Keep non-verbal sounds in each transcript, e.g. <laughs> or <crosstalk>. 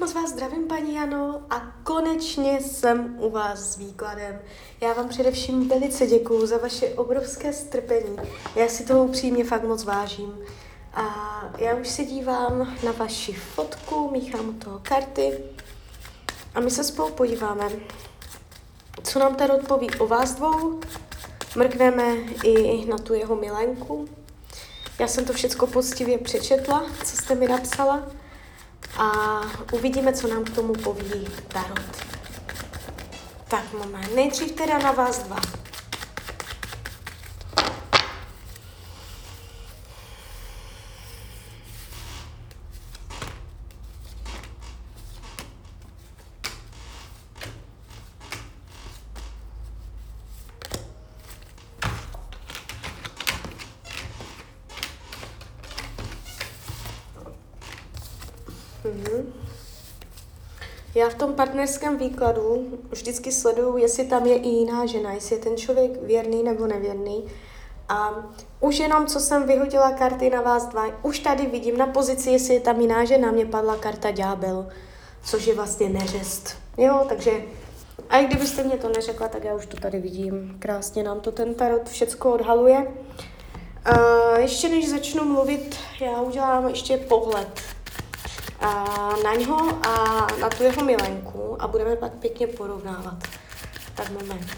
Moc vás zdravím, paní Jano, a konečně jsem u vás s výkladem. Já vám především velice děkuju za vaše obrovské strpení. Já si toho upřímně fakt moc vážím. A já už se dívám na vaši fotku, míchám toho karty a my se spolu podíváme, co nám tady odpoví o vás dvou. Mrkneme i na tu jeho milenku. Já jsem to všechno poctivě přečetla, co jste mi napsala a uvidíme, co nám k tomu poví Tarot. Tak moment, nejdřív teda na vás dva. Mhm. Já v tom partnerském výkladu vždycky sleduju, jestli tam je i jiná žena, jestli je ten člověk věrný nebo nevěrný. A už jenom, co jsem vyhodila karty na vás dva, už tady vidím na pozici, jestli je tam jiná žena, mě padla karta ďábel, což je vlastně neřest. Jo, takže a i kdybyste mě to neřekla, tak já už to tady vidím. Krásně nám to ten tarot všecko odhaluje. Uh, ještě než začnu mluvit, já udělám ještě pohled na něho a na tu jeho milenku a budeme pak pěkně porovnávat. Tak moment.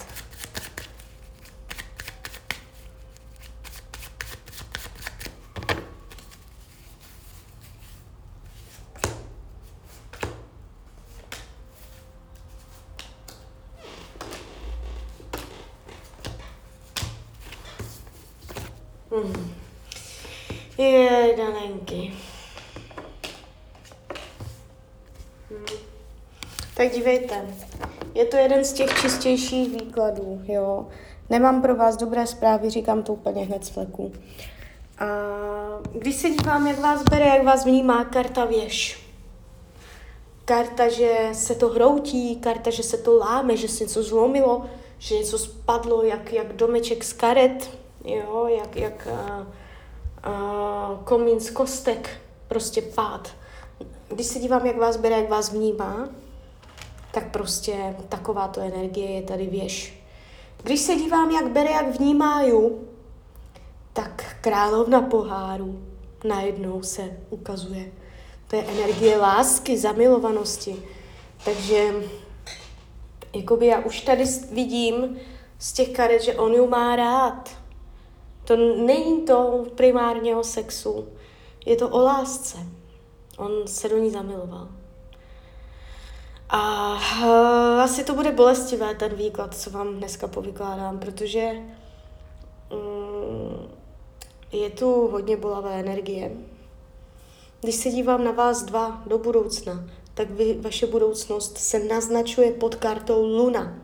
Hmm. Je, danenky. Tak dívejte, je to jeden z těch čistějších výkladů, jo. Nemám pro vás dobré zprávy, říkám to úplně hned z fleku. A když se dívám, jak vás bere, jak vás vnímá karta věž. Karta, že se to hroutí, karta, že se to láme, že se něco zlomilo, že něco spadlo, jak, jak domeček z karet, jo, jak, jak a, a, komín z kostek, prostě pád. Když se dívám, jak vás bere, jak vás vnímá, tak prostě takováto energie je tady věž. Když se dívám, jak bere, jak vnímáju, tak královna poháru najednou se ukazuje. To je energie lásky, zamilovanosti. Takže jakoby já už tady vidím z těch karet, že on ju má rád. To není to primárně o sexu, je to o lásce. On se do ní zamiloval. A uh, asi to bude bolestivé, ten výklad, co vám dneska povykládám, protože um, je tu hodně bolavé energie. Když se dívám na vás dva do budoucna, tak vy, vaše budoucnost se naznačuje pod kartou Luna.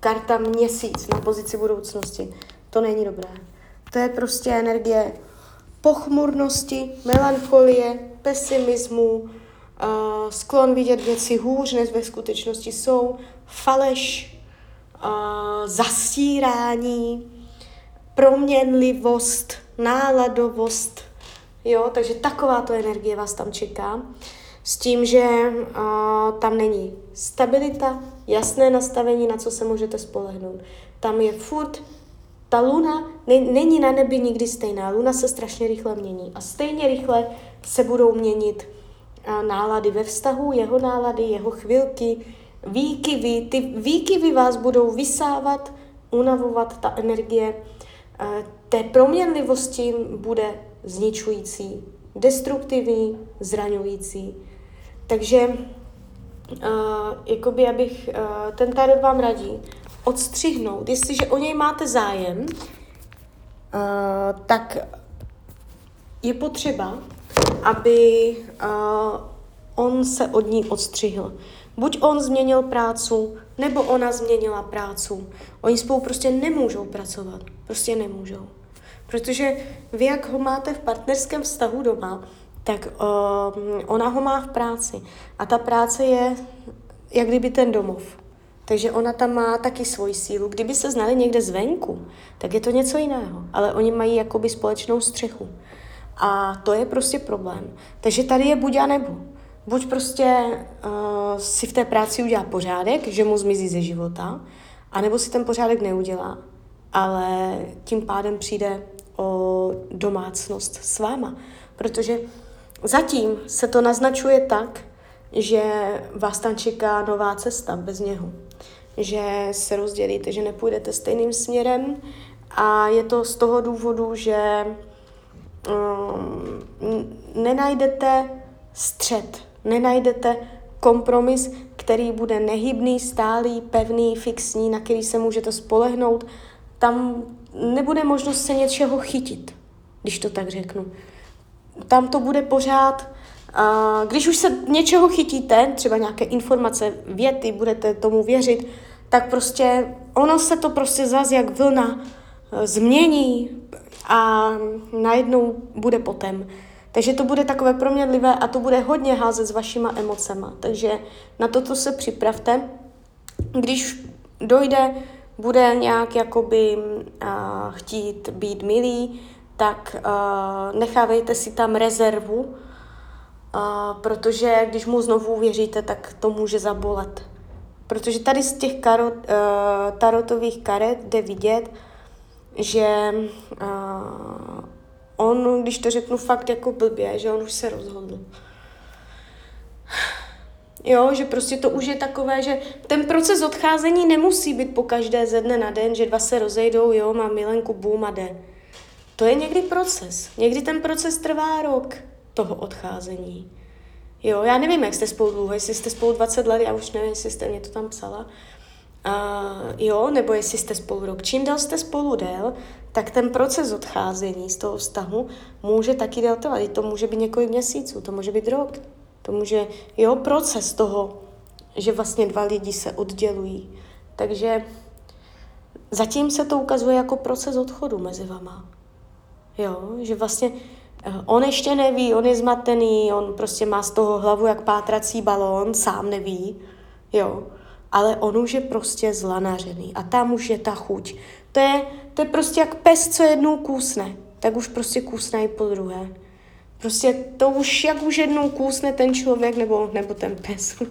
Karta měsíc na pozici budoucnosti. To není dobré. To je prostě energie pochmurnosti, melancholie, pesimismu, uh, sklon vidět věci hůř, než ve skutečnosti jsou, faleš, uh, zastírání, proměnlivost, náladovost, jo, takže takováto energie vás tam čeká. S tím, že uh, tam není stabilita, jasné nastavení, na co se můžete spolehnout. Tam je furt ta luna ne, není na nebi nikdy stejná. Luna se strašně rychle mění a stejně rychle se budou měnit nálady ve vztahu, jeho nálady, jeho chvilky, výkyvy. Ty výkyvy vás budou vysávat, unavovat, ta energie té proměnlivosti bude zničující, destruktivní, zraňující. Takže jakoby abych, ten tarot vám radí odstřihnout, jestliže o něj máte zájem, tak je potřeba, aby uh, on se od ní odstřihl. Buď on změnil prácu, nebo ona změnila prácu. Oni spolu prostě nemůžou pracovat. Prostě nemůžou. Protože vy, jak ho máte v partnerském vztahu doma, tak uh, ona ho má v práci. A ta práce je jak kdyby ten domov. Takže ona tam má taky svoji sílu. Kdyby se znali někde zvenku, tak je to něco jiného. Ale oni mají jakoby společnou střechu. A to je prostě problém. Takže tady je buď a nebo. buď prostě uh, si v té práci udělá pořádek, že mu zmizí ze života, anebo si ten pořádek neudělá, ale tím pádem přijde o domácnost s váma. Protože zatím se to naznačuje tak, že vás tam čeká nová cesta bez něho. Že se rozdělíte, že nepůjdete stejným směrem a je to z toho důvodu, že nenajdete střed, nenajdete kompromis, který bude nehybný, stálý, pevný, fixní, na který se můžete spolehnout. Tam nebude možnost se něčeho chytit, když to tak řeknu. Tam to bude pořád, když už se něčeho chytíte, třeba nějaké informace, věty, budete tomu věřit, tak prostě ono se to prostě zase jak vlna e, změní a najednou bude potem. Takže to bude takové proměnlivé a to bude hodně házet s vašima emocema. Takže na toto se připravte. Když dojde, bude nějak jakoby uh, chtít být milý, tak uh, nechávejte si tam rezervu, uh, protože když mu znovu uvěříte, tak to může zabolet. Protože tady z těch karot, uh, tarotových karet jde vidět, že uh, on, když to řeknu fakt jako blbě, že on už se rozhodl. Jo, že prostě to už je takové, že ten proces odcházení nemusí být po každé ze dne na den, že dva se rozejdou, jo, má milenku, boom a jde. To je někdy proces. Někdy ten proces trvá rok toho odcházení. Jo, já nevím, jak jste spolu dlouho, jestli jste spolu 20 let, já už nevím, jestli jste mě to tam psala, Uh, jo, nebo jestli jste spolu rok. Čím déle jste spolu dél, tak ten proces odcházení z toho vztahu může taky déle trvat. To může být několik měsíců, to může být rok. To může, jo, proces toho, že vlastně dva lidi se oddělují. Takže zatím se to ukazuje jako proces odchodu mezi vama. Jo, že vlastně eh, on ještě neví, on je zmatený, on prostě má z toho hlavu jak pátrací balón, sám neví, jo ale on už je prostě zlanařený a tam už je ta chuť. To je, to je prostě jak pes, co jednou kůsne, tak už prostě kůsne i po druhé. Prostě to už, jak už jednou kůsne ten člověk nebo, nebo ten pes,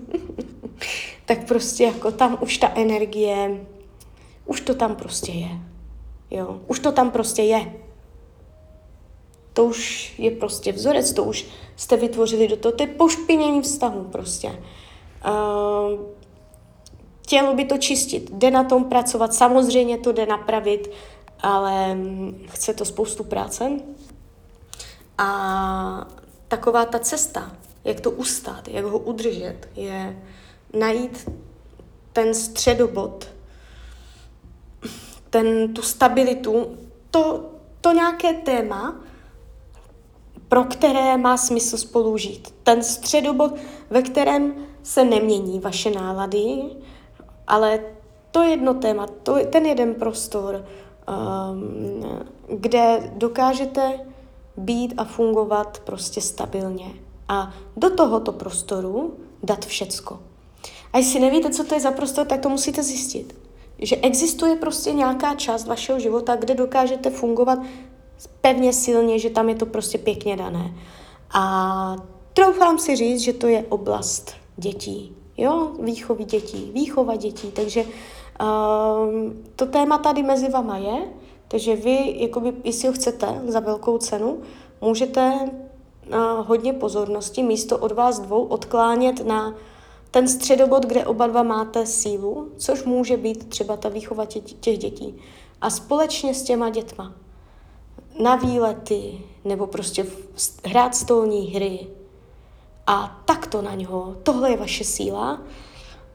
<laughs> tak prostě jako tam už ta energie, už to tam prostě je. Jo, už to tam prostě je. To už je prostě vzorec, to už jste vytvořili do toho, to je pošpinění vztahu prostě. Uh, chtělo by to čistit, jde na tom pracovat, samozřejmě to jde napravit, ale mm, chce to spoustu práce. A taková ta cesta, jak to ustát, jak ho udržet, je najít ten středobod, ten, tu stabilitu, to, to nějaké téma, pro které má smysl spolu žít. Ten středobod, ve kterém se nemění vaše nálady, ale to jedno téma, to, ten jeden prostor, um, kde dokážete být a fungovat prostě stabilně. A do tohoto prostoru dát všecko. A jestli nevíte, co to je za prostor, tak to musíte zjistit. Že existuje prostě nějaká část vašeho života, kde dokážete fungovat pevně silně, že tam je to prostě pěkně dané. A troufám si říct, že to je oblast dětí. Jo, výchovy dětí, výchova dětí. Takže um, to téma tady mezi vama je, takže vy, jakoby, jestli ho chcete za velkou cenu, můžete uh, hodně pozornosti místo od vás dvou odklánět na ten středobod, kde oba dva máte sílu, což může být třeba ta výchova tě, těch dětí. A společně s těma dětma na výlety nebo prostě hrát stolní hry, a takto na něho. Tohle je vaše síla,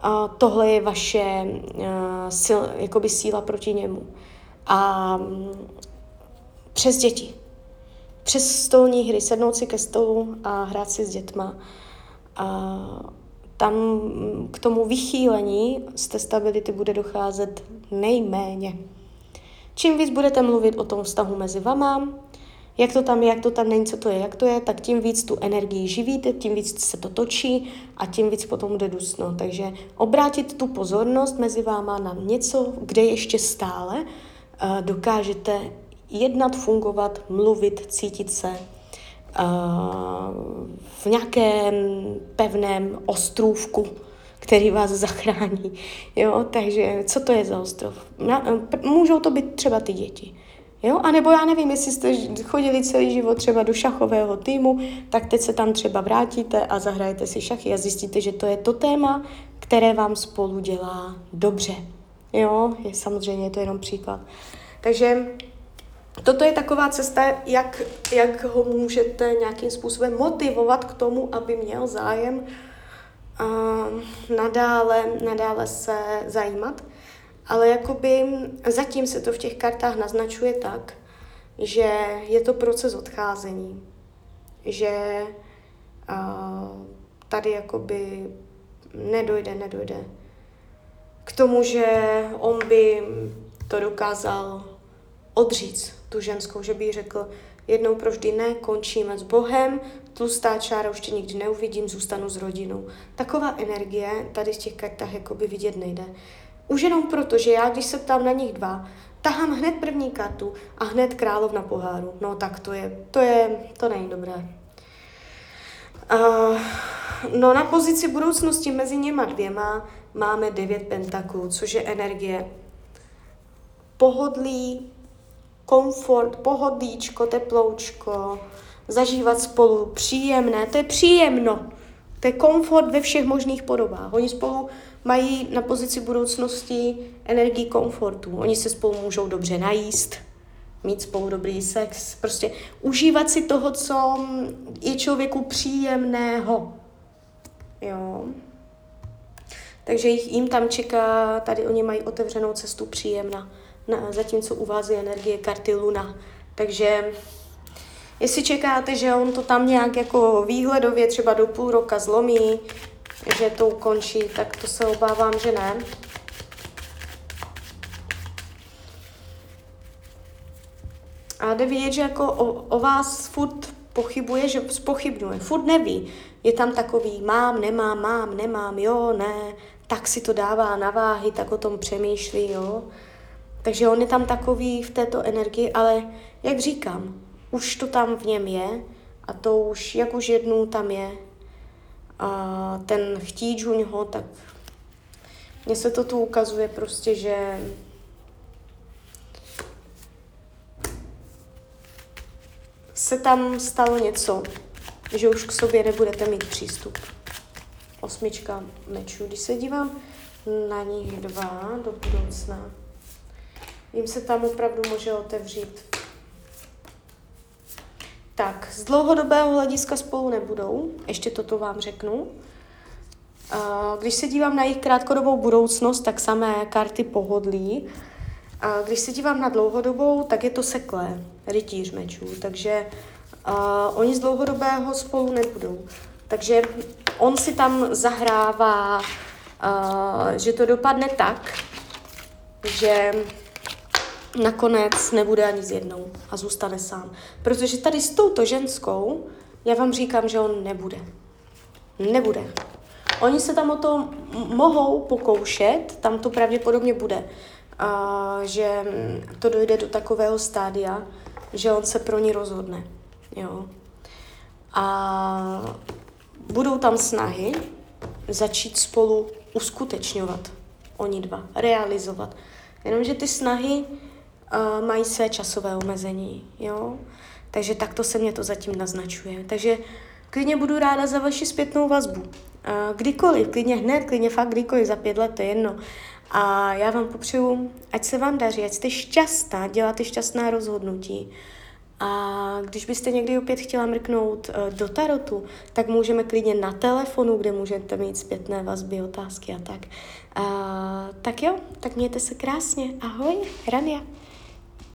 a tohle je vaše uh, sil, jakoby síla proti němu. A um, přes děti. Přes stolní hry, sednout si ke stolu a hrát si s dětma. A tam k tomu vychýlení z té stability bude docházet nejméně. Čím víc budete mluvit o tom vztahu mezi vama, jak to tam je, jak to tam není, co to je, jak to je, tak tím víc tu energii živíte, tím víc se to točí a tím víc potom jde dusno. Takže obrátit tu pozornost mezi váma na něco, kde ještě stále uh, dokážete jednat, fungovat, mluvit, cítit se v nějakém pevném ostrůvku, který vás zachrání. Jo, takže co to je za ostrov? Můžou to být třeba ty děti. Jo? A nebo já nevím, jestli jste chodili celý život třeba do šachového týmu, tak teď se tam třeba vrátíte a zahrajete si šachy a zjistíte, že to je to téma, které vám spolu dělá dobře. Jo, je samozřejmě je to jenom příklad. Takže toto je taková cesta, jak, jak ho můžete nějakým způsobem motivovat k tomu, aby měl zájem uh, nadále, nadále se zajímat. Ale jakoby zatím se to v těch kartách naznačuje tak, že je to proces odcházení. Že uh, tady jakoby nedojde, nedojde k tomu, že on by to dokázal odříct, tu ženskou, že by řekl, jednou provždy ne, končíme s Bohem, tlustá čára už tě nikdy neuvidím, zůstanu s rodinou. Taková energie tady v těch kartách jakoby vidět nejde. Už jenom proto, že já, když se ptám na nich dva, tahám hned první kartu a hned královna poháru. No tak to je, to je, to není dobré. Uh, no na pozici budoucnosti mezi něma dvěma máme devět pentaklů, což je energie pohodlí, komfort, pohodlíčko, teploučko, zažívat spolu příjemné, to je příjemno. To je komfort ve všech možných podobách. Oni spolu mají na pozici budoucnosti energii komfortu. Oni se spolu můžou dobře najíst, mít spolu dobrý sex, prostě užívat si toho, co je člověku příjemného. Jo. Takže jim tam čeká, tady oni mají otevřenou cestu příjemná, na, zatímco u vás je energie karty Luna. Takže jestli čekáte, že on to tam nějak jako výhledově třeba do půl roka zlomí, že to ukončí, tak to se obávám, že ne. A jde vidět, že jako o, o vás furt pochybuje, že spochybnuje, furt neví. Je tam takový mám, nemám, mám, nemám, jo, ne, tak si to dává na váhy, tak o tom přemýšlí, jo. Takže on je tam takový v této energii, ale jak říkám, už to tam v něm je a to už, jak už jednou tam je, a ten chtíč u něho, tak mně se to tu ukazuje prostě, že se tam stalo něco, že už k sobě nebudete mít přístup. Osmička mečů. Když se dívám na nich dva do budoucna, jim se tam opravdu může otevřít. Tak, z dlouhodobého hlediska spolu nebudou, ještě toto vám řeknu. Když se dívám na jejich krátkodobou budoucnost, tak samé karty pohodlí. Když se dívám na dlouhodobou, tak je to seklé, rytíř mečů, takže uh, oni z dlouhodobého spolu nebudou. Takže on si tam zahrává, uh, že to dopadne tak, že nakonec nebude ani s jednou a zůstane sám. Protože tady s touto ženskou, já vám říkám, že on nebude. Nebude. Oni se tam o to mohou pokoušet, tam to pravděpodobně bude, a, že to dojde do takového stádia, že on se pro ní rozhodne. Jo. A budou tam snahy začít spolu uskutečňovat oni dva, realizovat. Jenomže ty snahy uh, mají své časové omezení, jo. Takže takto se mě to zatím naznačuje. Takže klidně budu ráda za vaši zpětnou vazbu. Uh, kdykoliv, klidně hned, klidně fakt kdykoliv, za pět let, to je jedno. A já vám popřeju, ať se vám daří, ať jste šťastná, děláte šťastná rozhodnutí. A když byste někdy opět chtěla mrknout uh, do tarotu, tak můžeme klidně na telefonu, kde můžete mít zpětné vazby, otázky a tak. Uh, tak jo, tak mějte se krásně. Ahoj, Rania.